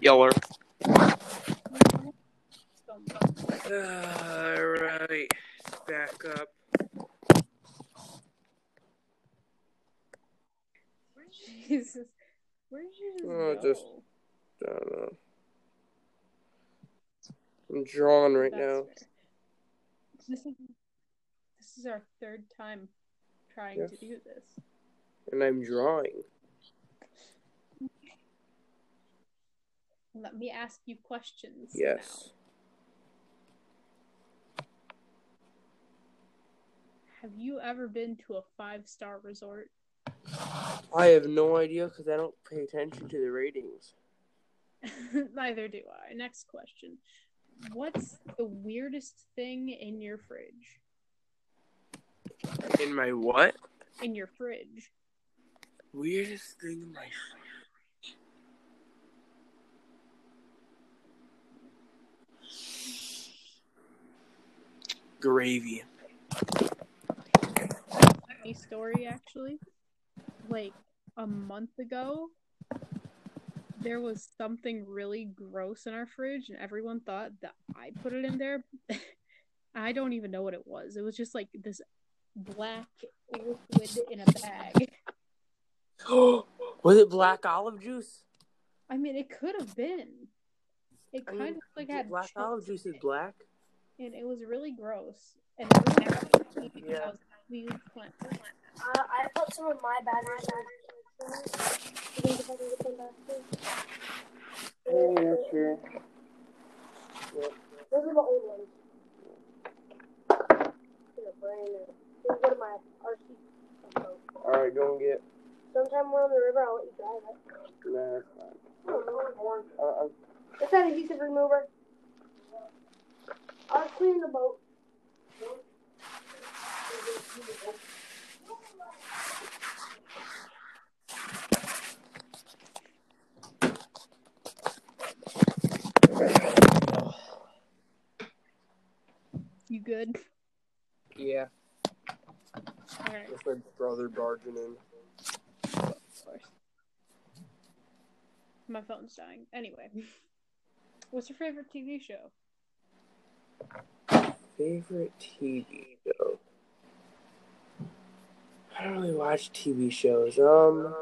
Yeller. Alright. Back up. Jesus. Where did you just Oh, go? just- I don't know. I'm drawing right That's now. fair. This is this is our third time trying to do this. And I'm drawing. Let me ask you questions. Yes. now. Have you ever been to a five star resort? I have no idea because I don't pay attention to the ratings. Neither do I. Next question. What's the weirdest thing in your fridge? In my what? In your fridge. Weirdest thing in my gravy. Funny story, actually. Like a month ago, there was something really gross in our fridge, and everyone thought that I put it in there. I don't even know what it was. It was just like this black liquid in a bag. Was it black olive juice? I mean, it could have been. It I kind mean, of like had black olive juice is black. And it was really gross. And everyone thought it was me because Yeah. I was we went. Uh, I put some of my batteries in. You think if I can get them back too? Oh, yeah, sure. Those are the old ones. They're brand new. These go to my RC boat. Alright, go and get. Sometime we're on the river, I'll let you drive it. Nah, that's fine. I don't know, it's warm. Uh, uh, It's that adhesive remover. I was cleaning the boat. You good? yeah, Alright, that's my brother barging in. of course. My phone's dying. Anyway, what's your favorite TV show? Favorite TV show? I don't really watch TV shows. Um.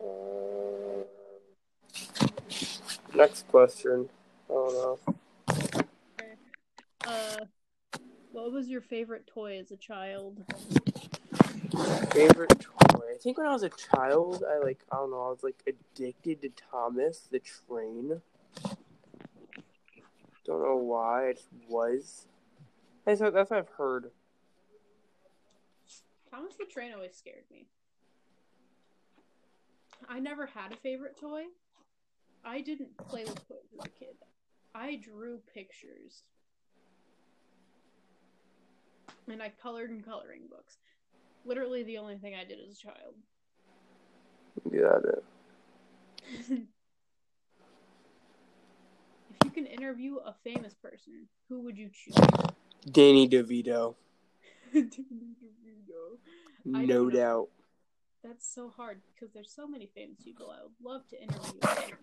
uh, next question. I don't know. Uh, what was your favorite toy as a child? Favorite toy? I think when I was a child, I like I don't know. I was like addicted to Thomas the Train. Don't know why. I just was. That's what, that's what I've heard. Thomas the Train always scared me. I never had a favorite toy. I didn't play with toys as a kid. I drew pictures. And I colored in coloring books. Literally the only thing I did as a child. Got it. if you can interview a famous person, who would you choose? Danny DeVito, I no don't know. doubt. That's so hard because there's so many famous people I would love to interview.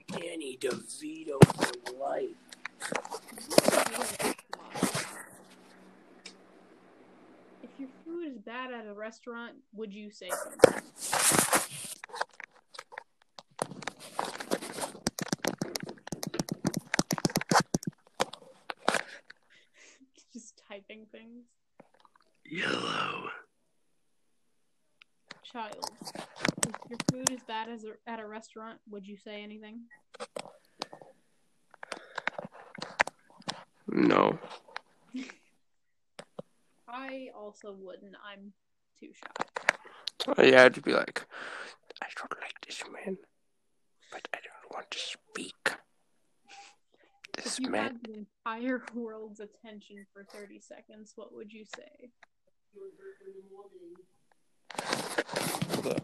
Danny DeVito for life. If your food is bad at a restaurant, would you say something? Just typing things. Yellow. Child, if your food is bad as a, at a restaurant, would you say anything? No. I also wouldn't. I'm too shy. Uh, Yeah, I'd be like, I don't like this man, but I don't want to speak. This If you man. had the entire world's attention for 30 seconds, what would you say? Hold up.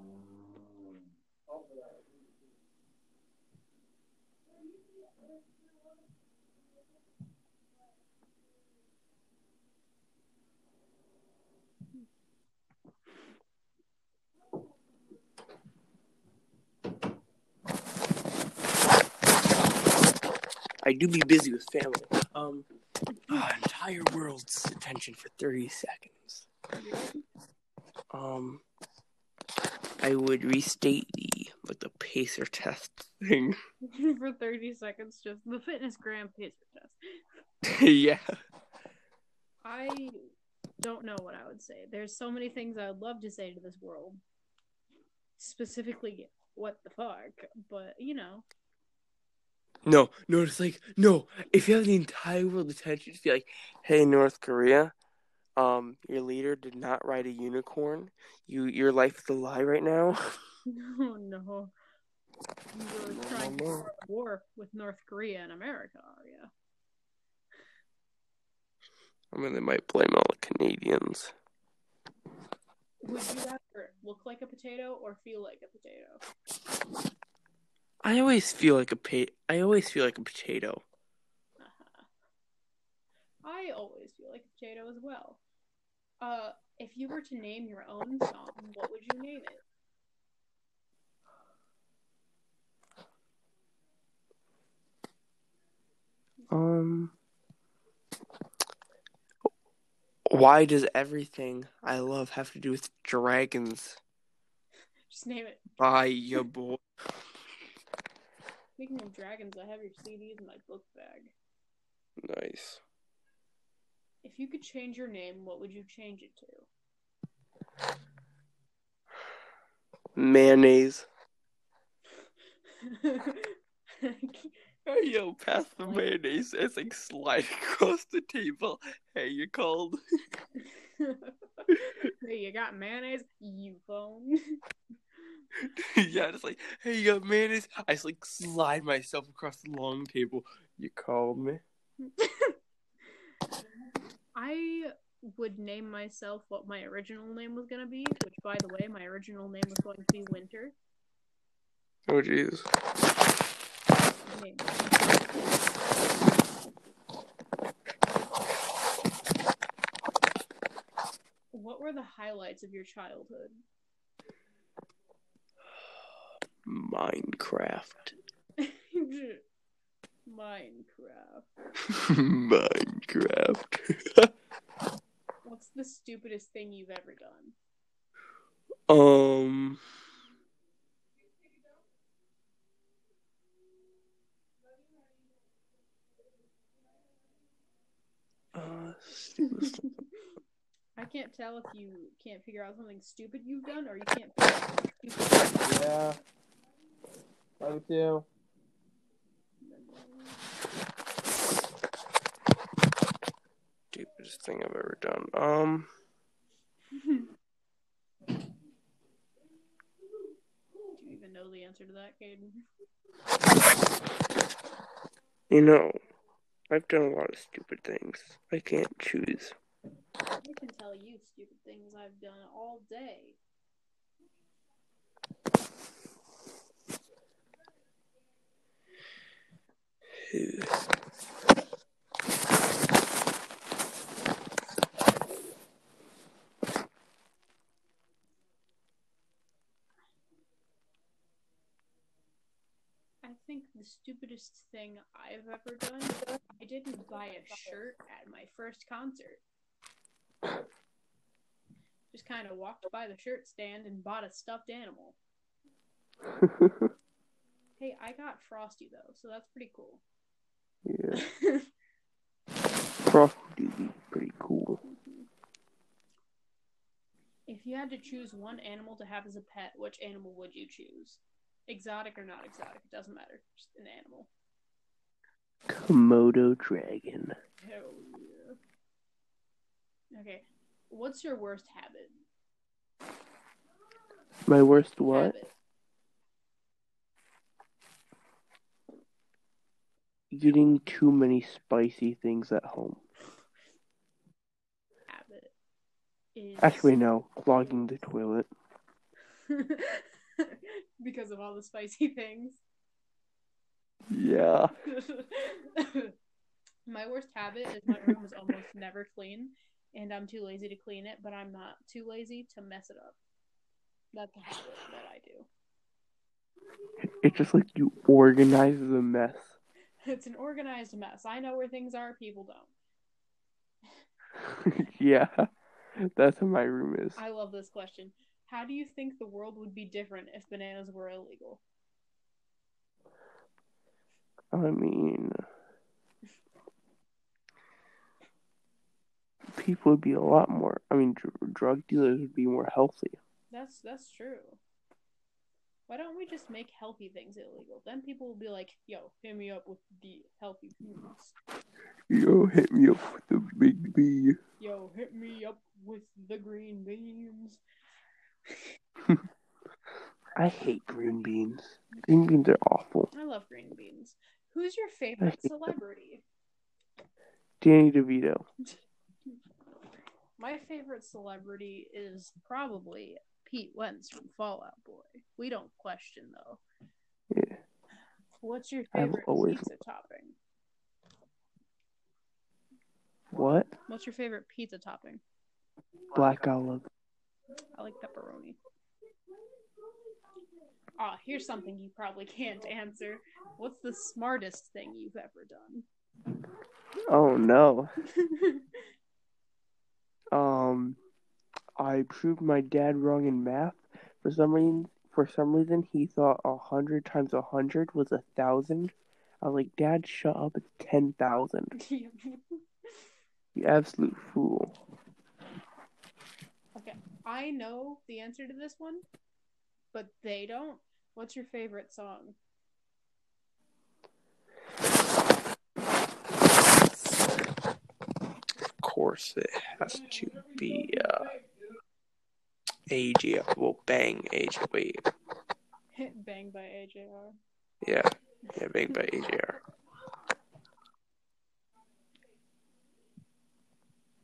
I do be busy with family. Um, uh, entire world's attention for thirty seconds. Um, I would restate the like the pacer test thing. For 30 seconds, just the fitness gram pacer test. yeah. I don't know what I would say. There's so many things I would love to say to this world. Specifically, what the fuck? But, you know. No, no, it's like no. If you have the entire world attention, just be like, "Hey, North Korea, um, your leader did not ride a unicorn. You, your life is a lie right now." No, no. You're No, trying no, to start a war with North Korea and America, are you? I mean, they might blame all the Canadians. Would you rather look like a potato or feel like a potato? I always feel like a pa- I always feel like a potato. Uh-huh. I always feel like a potato as well. Uh, if you were to name your own song, what would you name it? Um, why does everything I love have to do with dragons? Just name it. Bye, ya boy. Speaking of dragons, I have your CDs in my book bag. Nice. If you could change your name, what would you change it to? Mayonnaise. Hey, yo, pass the mayonnaise as like slide across the table. Hey, you called? hey, you got mayonnaise? You phone. yeah, it's like, hey, you got mayonnaise? I just like slide myself across the long table. You called me? I would name myself what my original name was gonna be, which, by the way, my original name was going to be Winter. Oh, jeez. Okay. What were the highlights of your childhood? Minecraft. Minecraft. Minecraft. What's the stupidest thing you've ever done? um. Uh, stupid. I can't tell if you can't figure out something stupid you've done or you can't figure out something stupid. Yeah. I do. Stupidest thing I've ever done. Um. Do you even know the answer to that, Caden? You know, I've done a lot of stupid things. I can't choose. I can tell you stupid things I've done all day. I think the stupidest thing I've ever done, I didn't buy a shirt at my first concert. Just kind of walked by the shirt stand and bought a stuffed animal. Hey, I got Frosty though, so that's pretty cool. Yeah. Frosty would be pretty cool. if you had to choose one animal to have as a pet, which animal would you choose? Exotic or not exotic, it doesn't matter. Just an animal. Komodo dragon. Hell yeah. Okay. What's your worst habit? My worst what? Habit. Eating too many spicy things at home. Habit is Actually, no. Clogging the toilet. because of all the spicy things. Yeah. my worst habit is my room is almost never clean, and I'm too lazy to clean it, but I'm not too lazy to mess it up. That's a habit that I do. It's just like you organize the mess. It's an organized mess. I know where things are, people don't. yeah. That's what my room is. I love this question. How do you think the world would be different if bananas were illegal? I mean, people would be a lot more. I mean, dr- drug dealers would be more healthy. That's that's true. Why don't we just make healthy things illegal? Then people will be like, "Yo, hit me up with the healthy foods. Yo, hit me up with the big B. Yo, hit me up with the green beans." I hate green beans. Green beans are awful. I love green beans. Who's your favorite hate them. celebrity? Danny DeVito. My favorite celebrity is probably Pete Wentz from Fall Out Boy. We don't question though. Yeah. What's your favorite always- pizza topping? What? What's your favorite pizza topping? Black olive. I like pepperoni. Ah, here's something you probably can't answer. What's the smartest thing you've ever done? Oh no. Um, I proved my dad wrong in math. For some reason, for some reason, he thought a hundred times a hundred was a thousand. I was like, Dad, shut up! It's ten thousand. You absolute fool. okay, I know the answer to this one, but they don't. What's your favorite song? Of course, it has to be uh, AJ. Well, bang AJ. Wait, Bang by AJR. yeah, yeah, bang by AJR.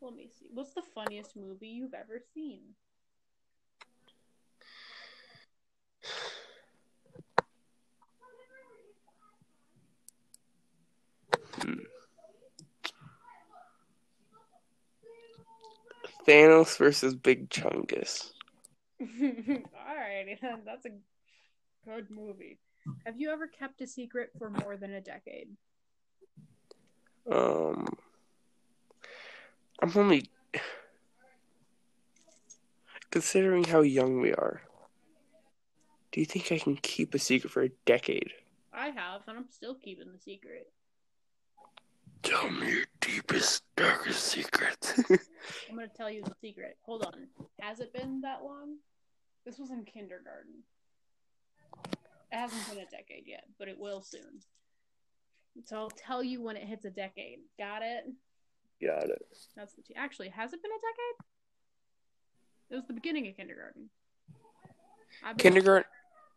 Let me see. What's the funniest movie you've ever seen? Hmm. Thanos versus Big Chungus. Alrighty then, that's a good movie. Have you ever kept a secret for more than a decade? Um, I'm only considering how young we are. Do you think I can keep a secret for a decade? I have, and I'm still keeping the secret. Tell me your deepest, darkest secret. I'm gonna tell you the secret. Hold on. Has it been that long? This was in kindergarten. It hasn't been a decade yet, but it will soon. So I'll tell you when it hits a decade. Got it? Got it. That's the t- actually has it been a decade? It was the beginning of kindergarten. Been- Kindergarten.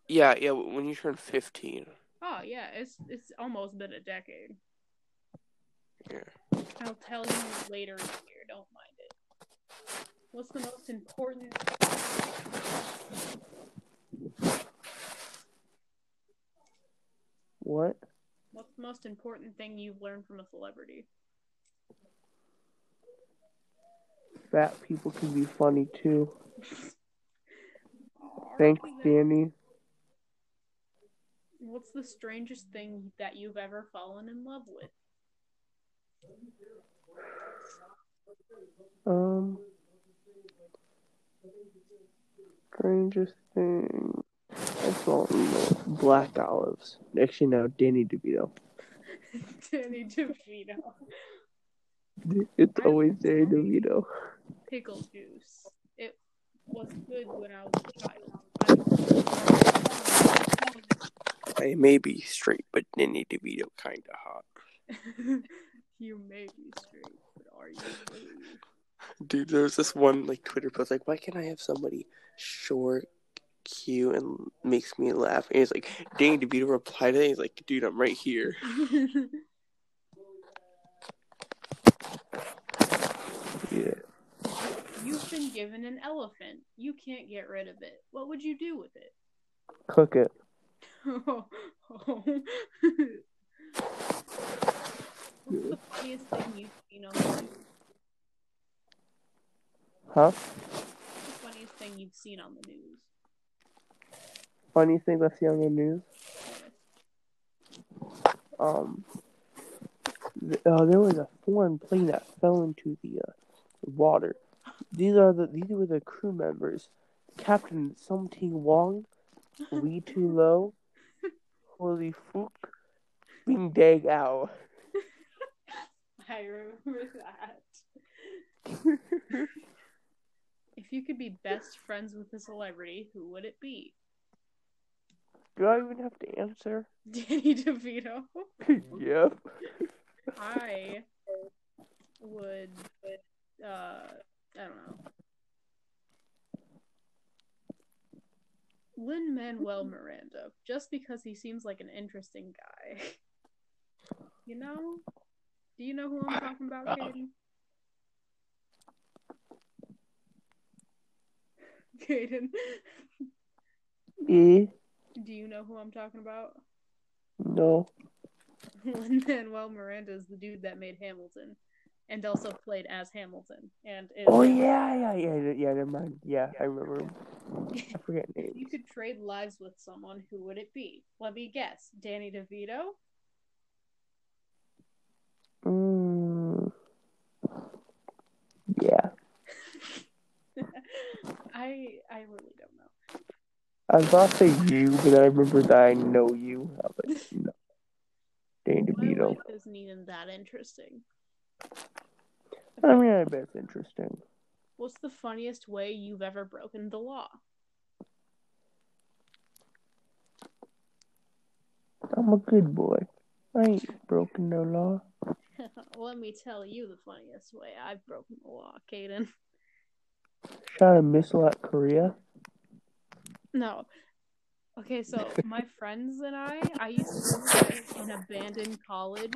Yeah, yeah. When you turn fifteen. Oh yeah, it's it's almost been a decade. Yeah. I'll tell you later in the year. Don't mind it. What's the most important? What? What's the most important thing you've learned from a celebrity? Fat people can be funny too. Thanks, Danny. What's the strangest thing that you've ever fallen in love with? Um. Strangest thing. I saw in the black olives. Actually, no, Danny DeVito. Danny DeVito. It's always Danny DeVito. Pickle juice. It was good when I was a child. I may be straight, but Danny DeVito kind of hot. you may be straight, but are you really? Dude, there was this one like Twitter post like, why can't I have somebody short cute and makes me laugh. And he's like, Danny DeVito replied to it. He's like, dude, I'm right here. Yeah. You've been given an elephant. You can't get rid of it. What would you do with it? Cook it. What's funniest thing you've seen on the news? Huh? What's the funniest thing you've seen on the news? Funniest thing I see on the news. Um, th- uh, there was a foreign plane that fell into the uh, water. These are the these were the crew members. Captain Something Wong, Wee Too Low, Holy Fook, Bing Dag Ao. I remember that. If you could be best friends with a celebrity, who would it be? Do I even have to answer? Danny DeVito. yep. I would, uh, I don't know. Lin Manuel Miranda, just because he seems like an interesting guy. You know? Do you know who I'm talking about, Kaden? Kaden, E. do you know who I'm talking about? No. Lin Manuel Miranda is the dude that made Hamilton, and also played as Hamilton. And is, Oh yeah, yeah, yeah, yeah. yeah, Never mind. Yeah, I remember. him. I forget If names. you could trade lives with someone, who would it be? Let me guess. Danny DeVito? Mm. Yeah, I I really don't know. I was about to say you, but then I remember that I know you. I was like, no. Danny DeVito. isn't even that interesting. I mean, I bet it's interesting. What's the funniest way you've ever broken the law? I'm a good boy. I ain't broken no law. Let me tell you the funniest way I've broken the law, Caden. Shot a missile at Korea. No. Okay, so my friends and I, I used to live in an abandoned college.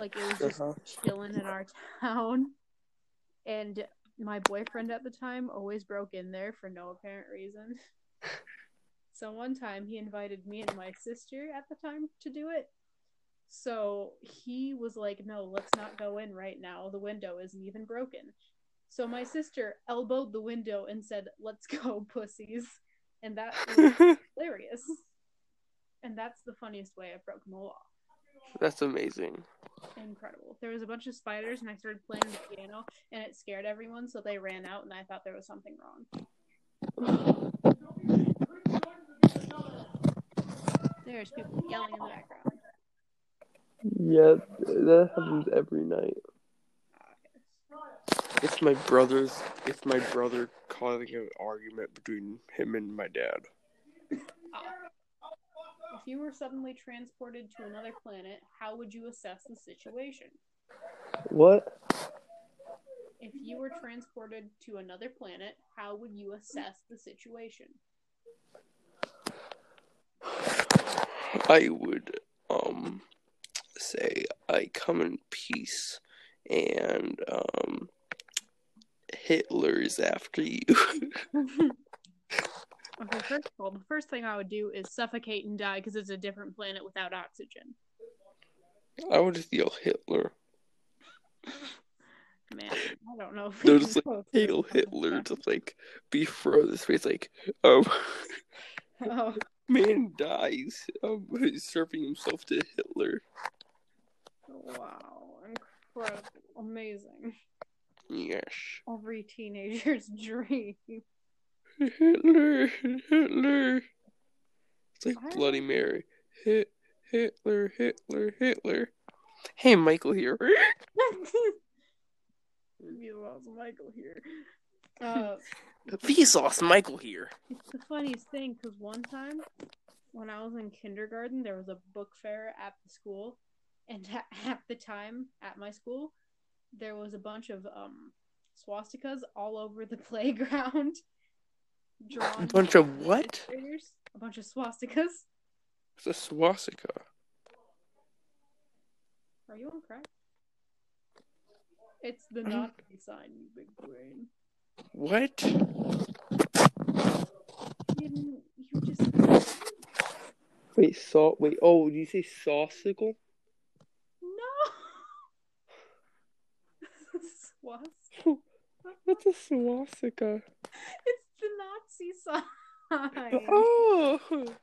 Like it was just Uh-huh. chilling in our town. And my boyfriend at the time always broke in there for no apparent reason. So one time he invited me and my sister at the time to do it. So he was like, No, let's not go in right now. The window isn't even broken. So my sister elbowed the window and said, Let's go, pussies. And that was hilarious. And that's the funniest way I've broken the law. That's amazing. Incredible. There was a bunch of spiders, and I started playing the piano, and it scared everyone, so they ran out, and I thought there was something wrong. There's people yelling in the background. Yeah, that happens every night. It's my brother's. It's my brother causing an argument between him and my dad. If you were suddenly transported to another planet, how would you assess the situation? What? If you were transported to another planet, how would you assess the situation? I would um say I come in peace and um Hitler's after you. Okay, first of all, the first thing I would do is suffocate and die because it's a different planet without oxygen. I would feel Hitler. Man, I don't know. If They're just like Hail some of this Hitler to like be frozen space like um Oh, man dies um surfing himself to Hitler. Wow, incredible, amazing. Yes. Every teenager's dream. Hitler Hitler It's like I- Bloody Mary. Hit Hitler Hitler Hitler. Hey Michael here. you lost Michael here. Uh, Vsauce Michael here. it's the funniest thing because one time when I was in kindergarten, there was a book fair at the school, and at, at the time at my school, there was a bunch of um swastikas all over the playground. drawn. A bunch of what? illustrators. A bunch of swastikas. It's a swastika. Are you on crack? It's the I'm- Nazi sign, you big brain. What? You, you just Wait, saw. Wait. Oh, did you say sawsicle? no. Swast. What's a swastika? It's the Nazi sign. Oh.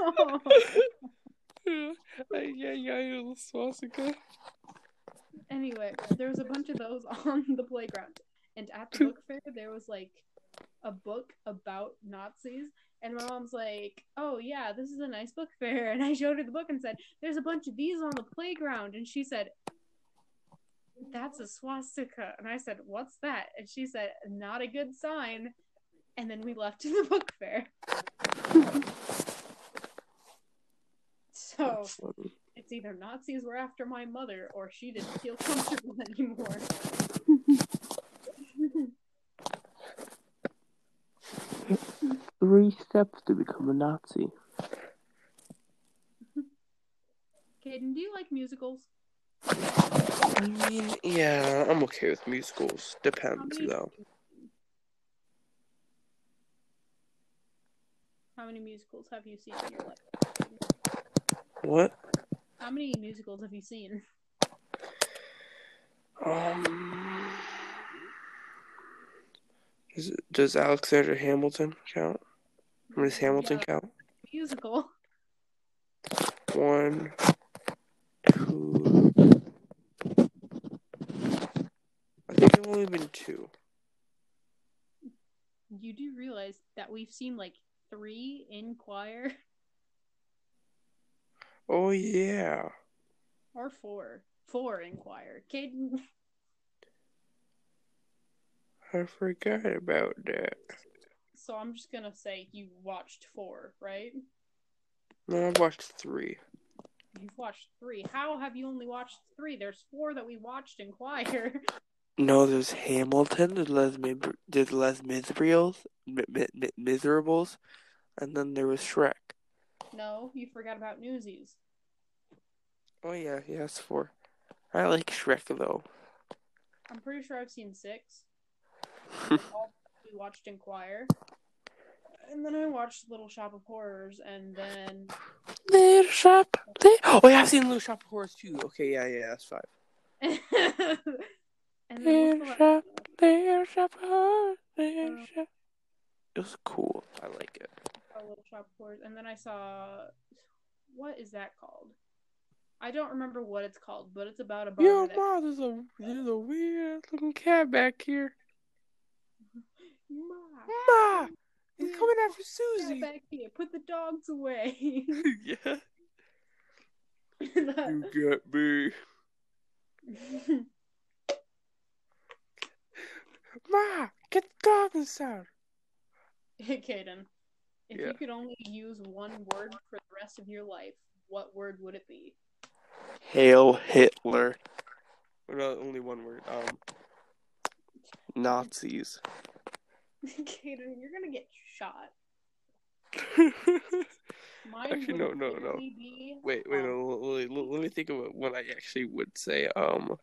Oh. yeah, yeah, yeah, the swastika. Anyway, there was a bunch of those on the playground, and at the book fair there was like a book about Nazis. And my mom's like, "Oh yeah, this is a nice book fair." And I showed her the book and said, "There's a bunch of these on the playground." And she said, "That's a swastika." And I said, "What's that?" And she said, "Not a good sign." And then we left to the book fair. So it's either Nazis were after my mother or she didn't feel comfortable anymore. Three steps to become a Nazi. Caden, do you like musicals? I mean, yeah, I'm okay with musicals. How Depends, many, though. how many musicals have you seen in your life? What? How many musicals have you seen? Um. Does, does Alexander Hamilton count? Or Does Hamilton Yeah, count? musical. One, two. I think I've only been two. You do realize that we've seen like three in choir Oh yeah. or four. Four in choir. Caden, I forgot about that. so I'm just gonna say you watched four, right? No, I've watched three. You've watched three. How have you only watched three? There's four that we watched in choir. No, there's Hamilton, there's Les, Mib- there's Les Miserables, Mi- Mi- Mi- Miserables, and then there was Shrek. No, you forgot about Newsies. Oh yeah, yeah, that's four. I like Shrek though. I'm pretty sure I've seen six. We watched in choir. And then I watched Little Shop of Horrors, and then Little Shop. Oh yeah, I've seen Little Shop of Horrors too. Okay, yeah, yeah, that's five. and then Little what's the Shop, last Little Shop of oh. Horrors, Little Shop. It was cool. I like it. one? Oh, Little Shop of and then I saw what is that called? I don't remember what it's called, but it's about a barber. Yo, that- ma, a there's a weird looking cat back here. Ma, Ma, he's coming after get Susie. back here. Put the dogs away. yeah, you got me. Ma, get the dog inside. Hey, Caden, if Yeah. you could only use one word for the rest of your life, what word would it be? Hail Hitler. No, only one word. Um, Nazis. Caden, you're gonna get shot. Mine Actually, would no, no, no. literally Be, wait, wait, um, no, let, let- let me think of what I actually would say. Um,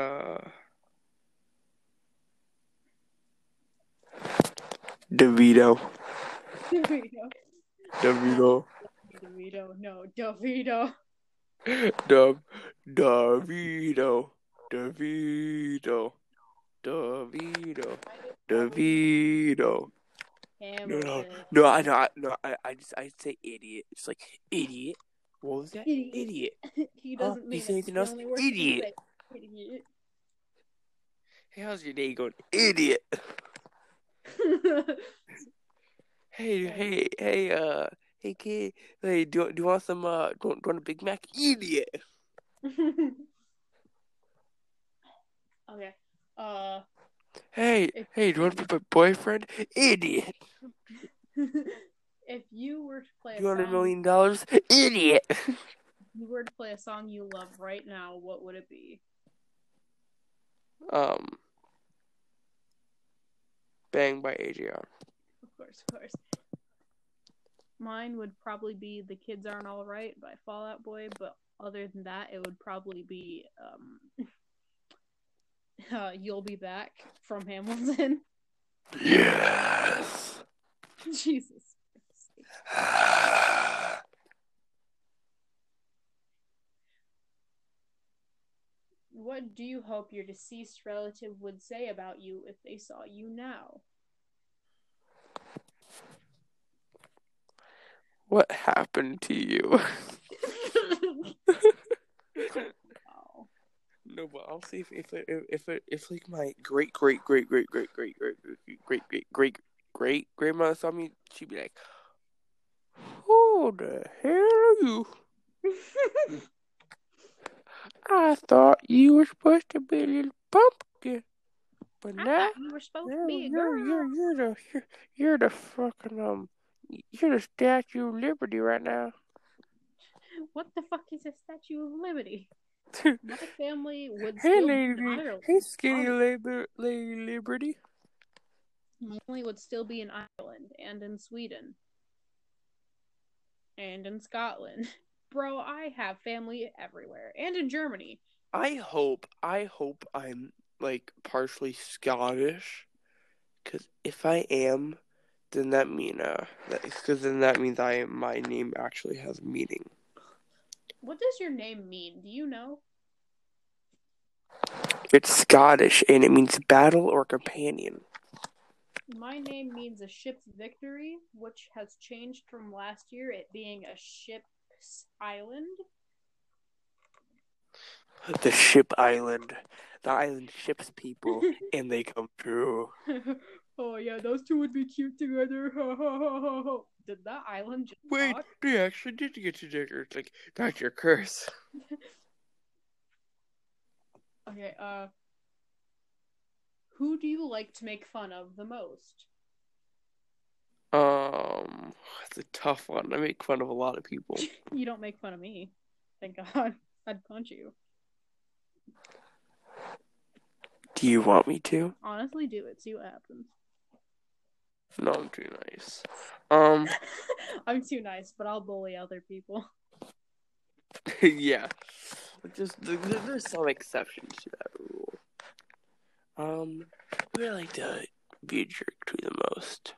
uh, DeVito. DeVito. DeVito. DeVito. No, DeVito. Dev, DeVito. DeVito. DeVito. DeVito. Hamilton. No, I know, I, no, I, I just, I say idiot. It's like idiot. What was that? Idiot. Idiot. he doesn't You mean it. anything else? only word he can Idiot. Idiot. Hey, how's your day going? Idiot. Hey, hey, hey, uh, hey, kid. Hey, do, you- do you want some, uh, do, you want- do you want a Big Mac? Idiot. okay. Uh, Hey, If- hey, do you want to be my boyfriend? Idiot. if you were to play you want a million dollars? Idiot. if you were to play a song you love right now, what would it be? Um, Bang by AJR. Of course, of course. Mine would probably be "The Kids Aren't All Right" by Fall Out Boy, but other than that, it would probably be um, uh, "You'll Be Back" from Hamilton. Yes. Jesus. What do you hope your deceased relative would say about you if they saw you now? What happened to you? Wow. No, but I'll see if if if if, if, if like my great great great great great great great great great great great great grandmother saw me, she'd be like, "Who the hell are you? I thought you were supposed to be a little pumpkin, but I now you were supposed to you're be a you're you're you're the you're, you're the fucking um you're the Statue of Liberty right now." What the fuck is a Statue of Liberty? My family would Hey, still be lady, in Ireland. hey, skinny labor, lady Liberty. My family would still be in Ireland and in Sweden and in Scotland. Bro, I have family everywhere and in Germany. I hope, I hope I'm like partially Scottish, because if I am, then that mean uh, because then that means I my name actually has meaning. What does your name mean? Do you know? It's Scottish and it means battle or companion. My name means a ship's victory, which has changed from last year, it being a ship's island. The ship island, the island ships people, and they come through. oh yeah, those two would be cute together. Did that island just Wait, talk? they actually did get together. It's like that's your curse. Okay, uh who do you like to make fun of the most? Um, it's a tough one. I make fun of a lot of people. You don't make fun of me. Thank God. I'd punch you. Do you want me to? Honestly, do it. See what happens. No, I'm too nice. Um, I'm too nice, but I'll bully other people. yeah. But Just there- there- there's some exceptions to that rule. Um, who I like to be a jerk to the most?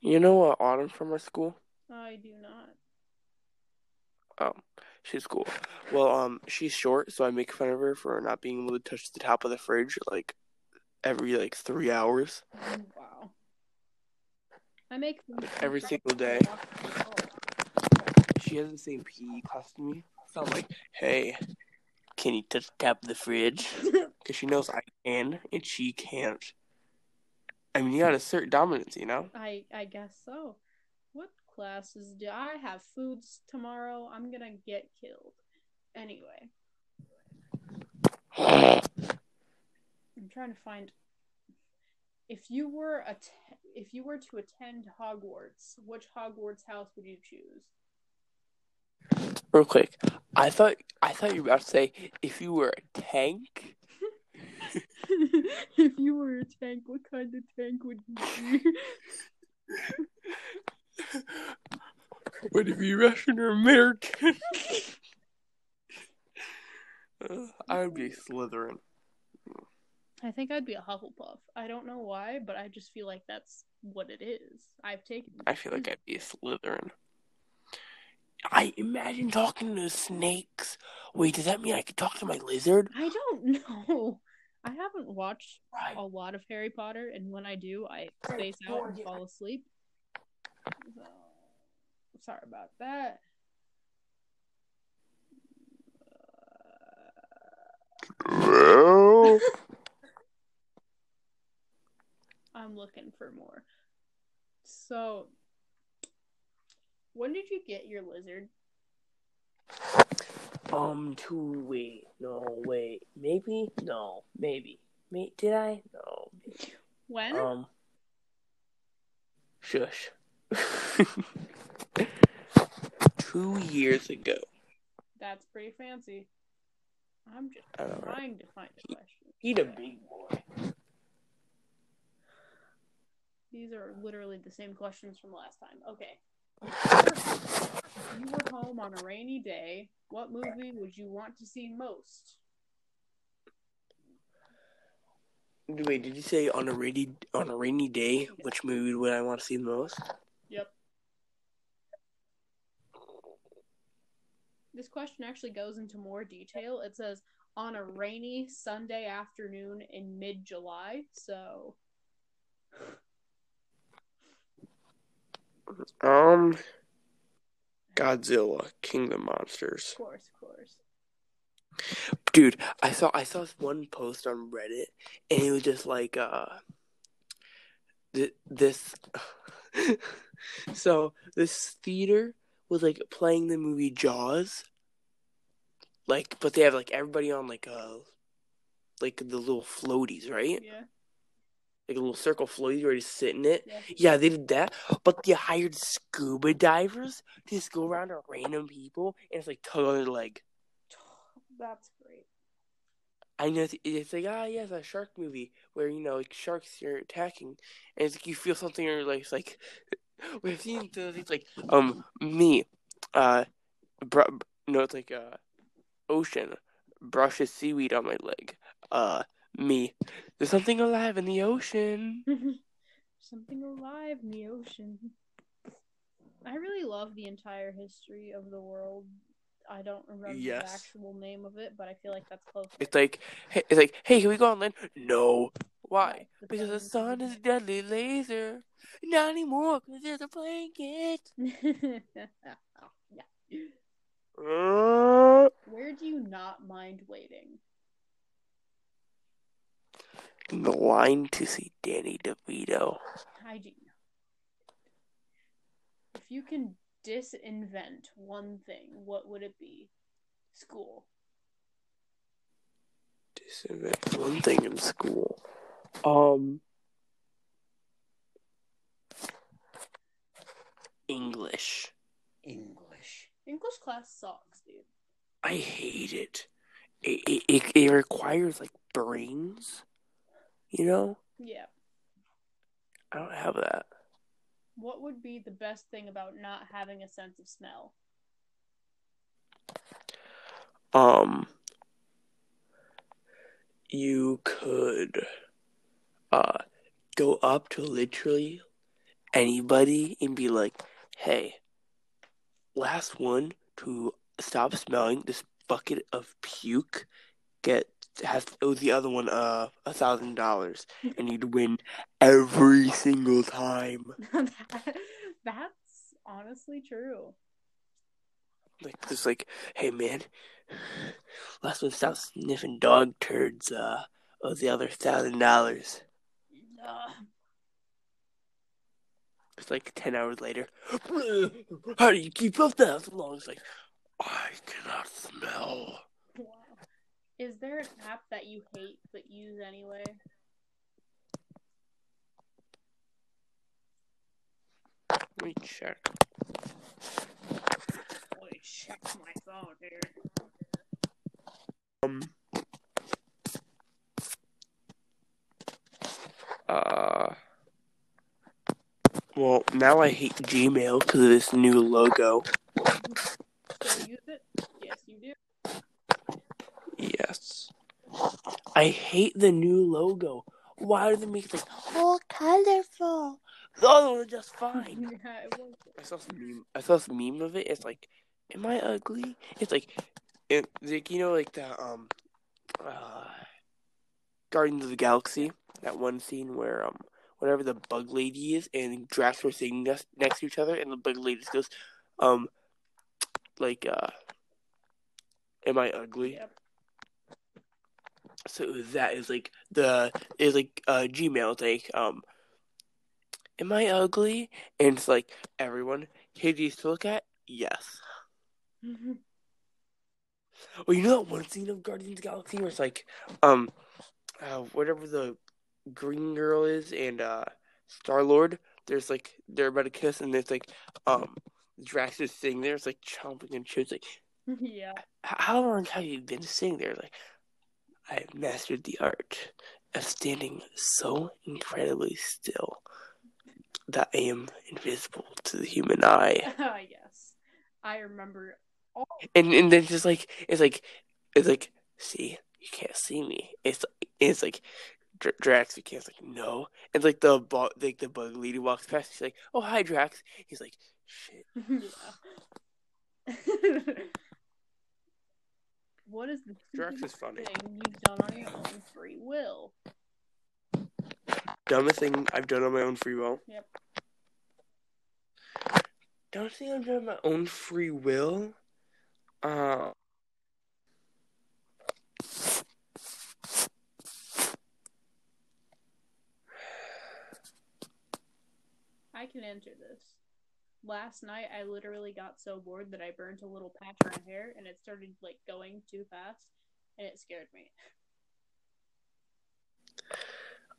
You know uh, Autumn from our school? I do not. Oh, she's cool. Well, um, she's short, so I make fun of her for not being able to touch the top of the fridge like every like three hours. Wow. I make fun of Every single day. She has the same PE class to me, so I'm like, hey, can you touch the top of the fridge? Because she knows I can and she can't. I mean, you gotta assert dominance, you know? I I guess so. What classes do I have? Foods tomorrow. I'm gonna get killed. Anyway, I'm trying to find. If you were a if you were to attend Hogwarts, which Hogwarts house would you choose? Real quick, I thought I thought you were about to say if you were a tank. if you were a tank, what kind of tank would you be? Would it be Russian or American? Uh, I would be Slytherin. I think I'd be a Hufflepuff. I don't know why, but I just feel like that's what it is. I've taken. I feel like I'd be a Slytherin. I imagine talking to snakes. Wait, does that mean I could talk to my lizard? I don't know. I haven't watched Right. a lot of Harry Potter, and when I do, I space out and fall asleep. So, sorry about that. Well, I'm looking for more. So, when did you get your lizard? Um, two. Wait, no, wait. Maybe, no, maybe. May, did I? No. When? Um. Shush. Two years ago. That's pretty fancy. I'm just I know, right? trying to find a question. He a big boy. These are literally the same questions from last time. Okay. If you were home on a rainy day, what movie would you want to see most? Wait, did you say on a rainy on a rainy day? Which movie would I want to see the most? Yep. This question actually goes into more detail. It says on a rainy Sunday afternoon in mid July. So, Um, Godzilla, King of the Monsters. of course, of course. Dude, I saw I saw this one post on Reddit, and it was just like uh, th- this. so this theater was like playing the movie Jaws. Like, but they have like everybody on like uh, like the little floaties, right? Yeah. Like a little circle floaty where you just sit in it. Yeah. Yeah, they did that, but they hired scuba divers to just go around to random people and it's like tug on their leg. That's great. I know it's, it's like ah yes, a shark movie where you know like sharks are attacking, and it's like you feel something or like it's like we've seen those. It's like um me, uh, br- no, it's like uh, ocean brushes seaweed on my leg. Uh, me, there's something alive in the ocean. Something alive in the ocean. I really love the entire history of the world. I don't remember Yes. the actual name of it, but I feel like that's close. It's like hey, it's like hey, can we go on land? No. Why? The Because the sun is a deadly laser. Not anymore, because there's a blanket. yeah. Uh, Where do you not mind waiting? In the line to see Danny DeVito. Hygiene. If you can disinvent one thing, what would it be? School. Disinvent one thing in school. Um, English. English. English class sucks, dude. I hate it. It, it, it, it requires like brains. You know, Yeah. I don't have that. What would be the best thing about not having a sense of smell? Um, you could uh go up to literally anybody and be like, "Hey, last one to stop smelling this bucket of puke get has owes the other one uh a thousand dollars, and you'd win every single time." That- That's honestly true. Like just like, "Hey man, last one stop sniffing dog turds uh owes the other thousand dollars." It's like 10 hours later. How do you keep up that long? It's like, I cannot smell. Is there an app that you hate but use anyway? Let me check. Boy, check my phone here. Um. Uh. Well, now I hate Gmail because of this new logo. Still use it? Yes, you do. Yes. I hate the new logo. Why do they make it like all colorful? The other one's just fine. yeah, it was. I saw some meme. I saw some meme of it. It's like, am I ugly? It's like, it, like you know, like the um, uh, Guardians of the Galaxy. That one scene where um, whatever the bug lady is, and Drax were sitting next, next to each other, and the bug lady just goes, um, like uh, am I ugly? Yep. So that is like the is like uh Gmail it's like um Am I ugly? And it's like everyone hideous to look at? Yes. Mhm. Well you know that one scene of Guardians of the Galaxy where it's like um uh whatever the green girl is and uh Star Lord, there's like they're about to kiss and it's like um Drax is sitting there, it's like chomping and shit. It's like yeah. How long have you been sitting there? Like, I have mastered the art of standing so incredibly still that I am invisible to the human eye. yes. I remember all And and then just like it's like it's like see you can't see me. It's it's like Dr- Drax you can't. It's like no. It's like the bu- like the bug lady walks past. She's like oh hi Drax. He's like shit. yeah. what is the Drax is funny. thing you've done on your own free will? Dumbest thing I've done on my own free will. Yep. Dumbest thing I've done on my own free will. Uh. I can answer this. Last night, I literally got so bored that I burnt a little patch on my hair, and it started like going too fast, and it scared me.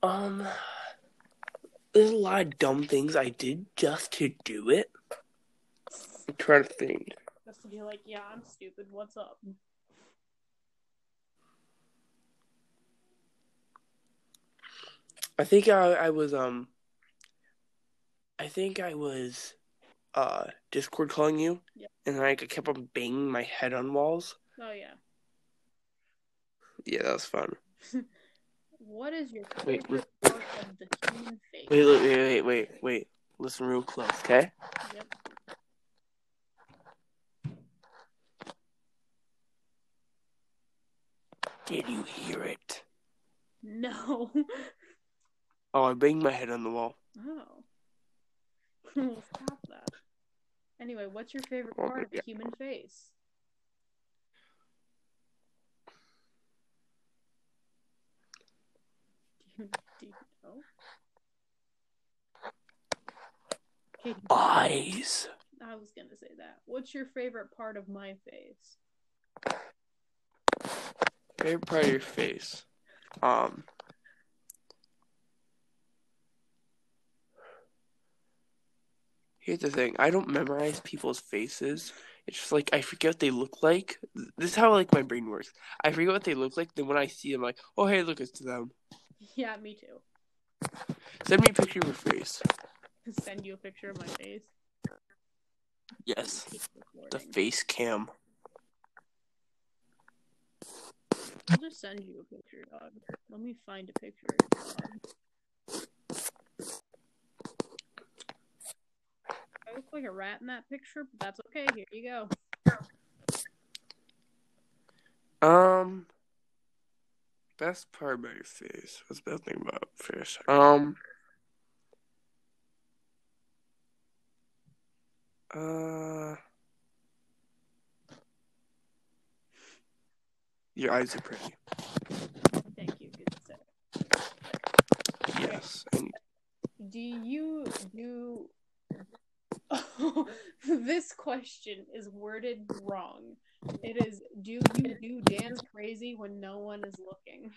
Um, there's a lot of dumb things I did just to do it. I'm trying to think. Just to be like, yeah, I'm stupid. What's up? I think I, I was um. I think I was, uh, Discord calling you, Yeah. and I kept on banging my head on walls. Oh yeah. Yeah, that was fun. What is your Wait, favorite part of the human face? Wait, wait, wait, wait, wait, wait. Listen real close, okay? Yep. Did you hear it? No. Oh, I banged my head on the wall. oh. Stop that. Anyway, what's your favorite Oh, part of the human face? Do you, do you know? Eyes. I was gonna say that. What's your favorite part of my face? Favorite part of your face. Um. Here's the thing. I don't memorize people's faces. It's just like I forget what they look like. This is how like my brain works. I forget what they look like. Then when I see them, like, oh hey, look, it's them. Yeah, me too. Send me a picture of your face. Send you a picture of my face. Yes, the face cam. I'll just send you a picture, dog. Let me find a picture, dog. I like a rat in that picture, but that's okay. Here you go. Um, best part about your face. What's the best thing about fish? Um, uh, your eyes are pretty. Thank you. Good say. Yes, and Do you do? this question is worded wrong. It is. Do you do dance crazy when no one is looking?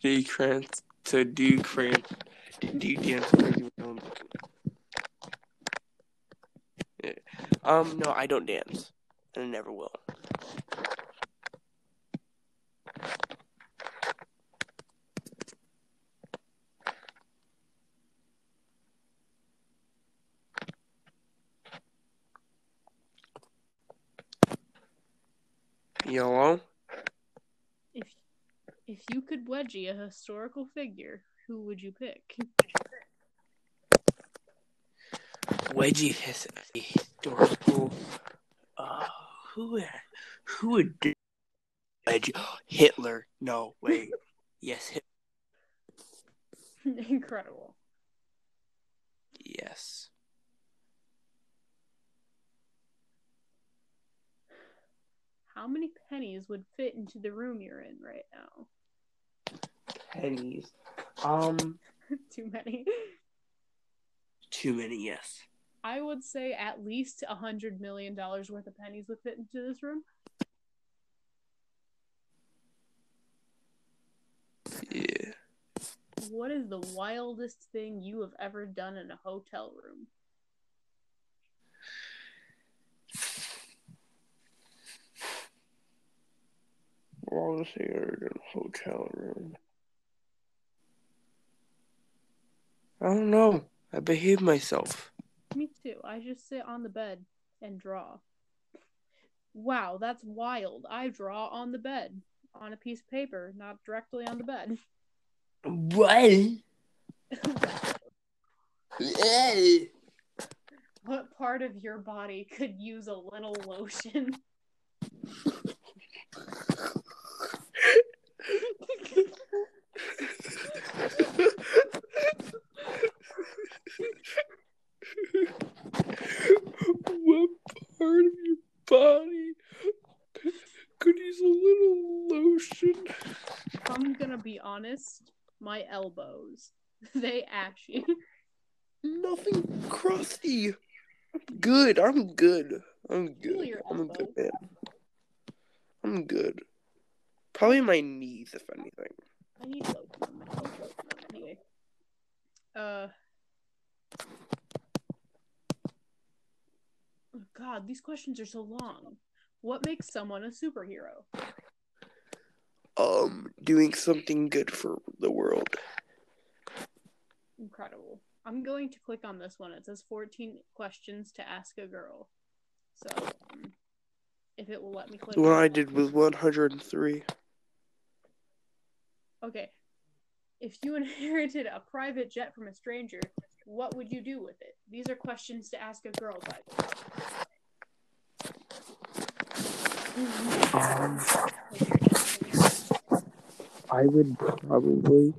do you cran to do cran do you dance crazy with no one looking? Um, no, I don't dance, and I never will. Yellow. If if you could wedgie a historical figure, who would you pick? Wedgie has a historical. Uh, who who would Wedgie? Hitler? No, wait. yes, Hit- Incredible. yes. How many pennies would fit into the room you're in right now? Pennies. Um, Too many. too many. Yes. I would say at least a hundred million dollars worth of pennies would fit into this room. Yeah. What is the wildest thing you have ever done in a hotel room? Longest thing I ever in a hotel room. I don't know. I behave myself. Me too. I just sit on the bed and draw. Wow, that's wild. I draw on the bed, on a piece of paper, not directly on the bed. What? hey. What part of your body could use a little lotion? what part of your body could use a little lotion? I'm gonna be honest, my elbows. They ashy. Nothing crusty. Good. I'm good. I'm good. I'm a good man. I'm good. Probably my knees, if anything. I need lotion. on my elbows. Anyway. Uh. God, these questions are so long. What makes someone a superhero? Um, doing something good for the world. Incredible. I'm going to click on this one. It says 14 questions to ask a girl. So, um, if it will let me click. The one on I it. did was 103. Okay. If you inherited a private jet from a stranger, what would you do with it? These are questions to ask a girl, by the way. Um, I would probably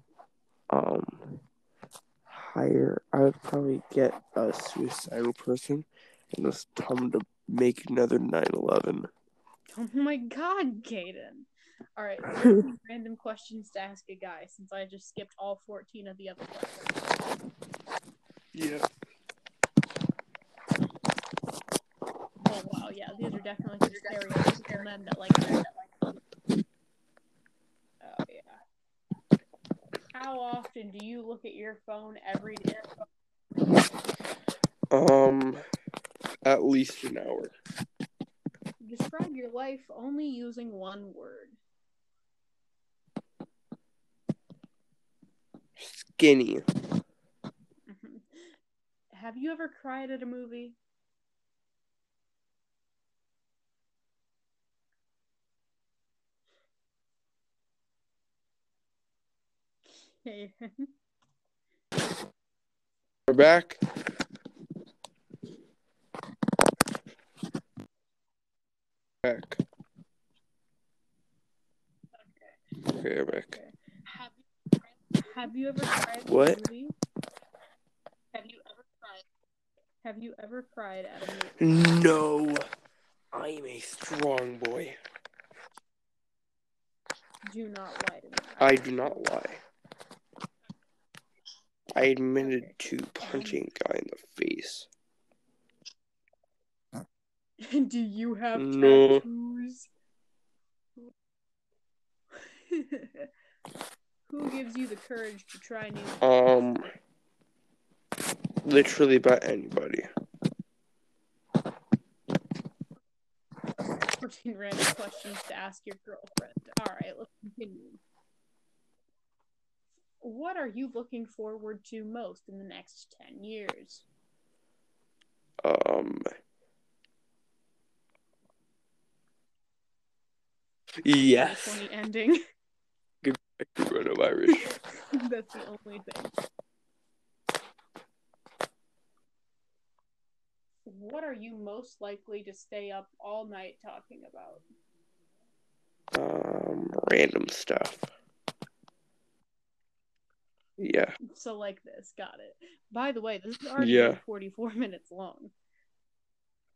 um hire. I would probably get a suicidal person and just tell them to make another 9/11. Oh my god, Caden. Alright, random questions to ask a guy since I just skipped all 14 of the other questions. Yeah. Oh wow, yeah, these are definitely some stereotypical men that like that. Oh yeah. How often do you look at your phone every day? Um, at least an hour. Describe your life only using one word. Skinny. Mhm. Have you ever cried at a movie? Okay. We're back. Back. Okay, I'm back. Have you, have you ever cried at What? a movie? Have you ever cried? Have you ever cried at a movie? No, I am a strong boy. Do not lie to me. I do not lie. I admitted to punching a guy in the face. Do you have No. tattoos? Who gives you the courage to try new? Um, literally by anybody. 14 random questions to ask your girlfriend. All right, let's continue. What are you looking forward to most in the next 10 years? Um, yes, 2020 ending. coronavirus. That's the only thing. What are you most likely to stay up all night talking about? Um, random stuff. Yeah. So like this, got it. By the way, this is already Yeah. 44 minutes long.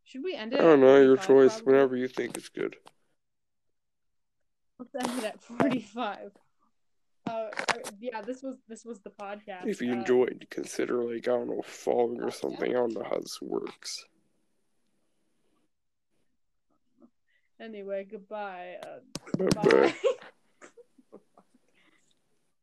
Should we end it? I don't know, your choice. probably? Whenever you think it's good. Let's end it at 45. Uh, uh, yeah, this was this was the podcast. If you Uh, enjoyed, consider like I don't know, following or something. I don't know how this works. Anyway, goodbye. Uh, bye.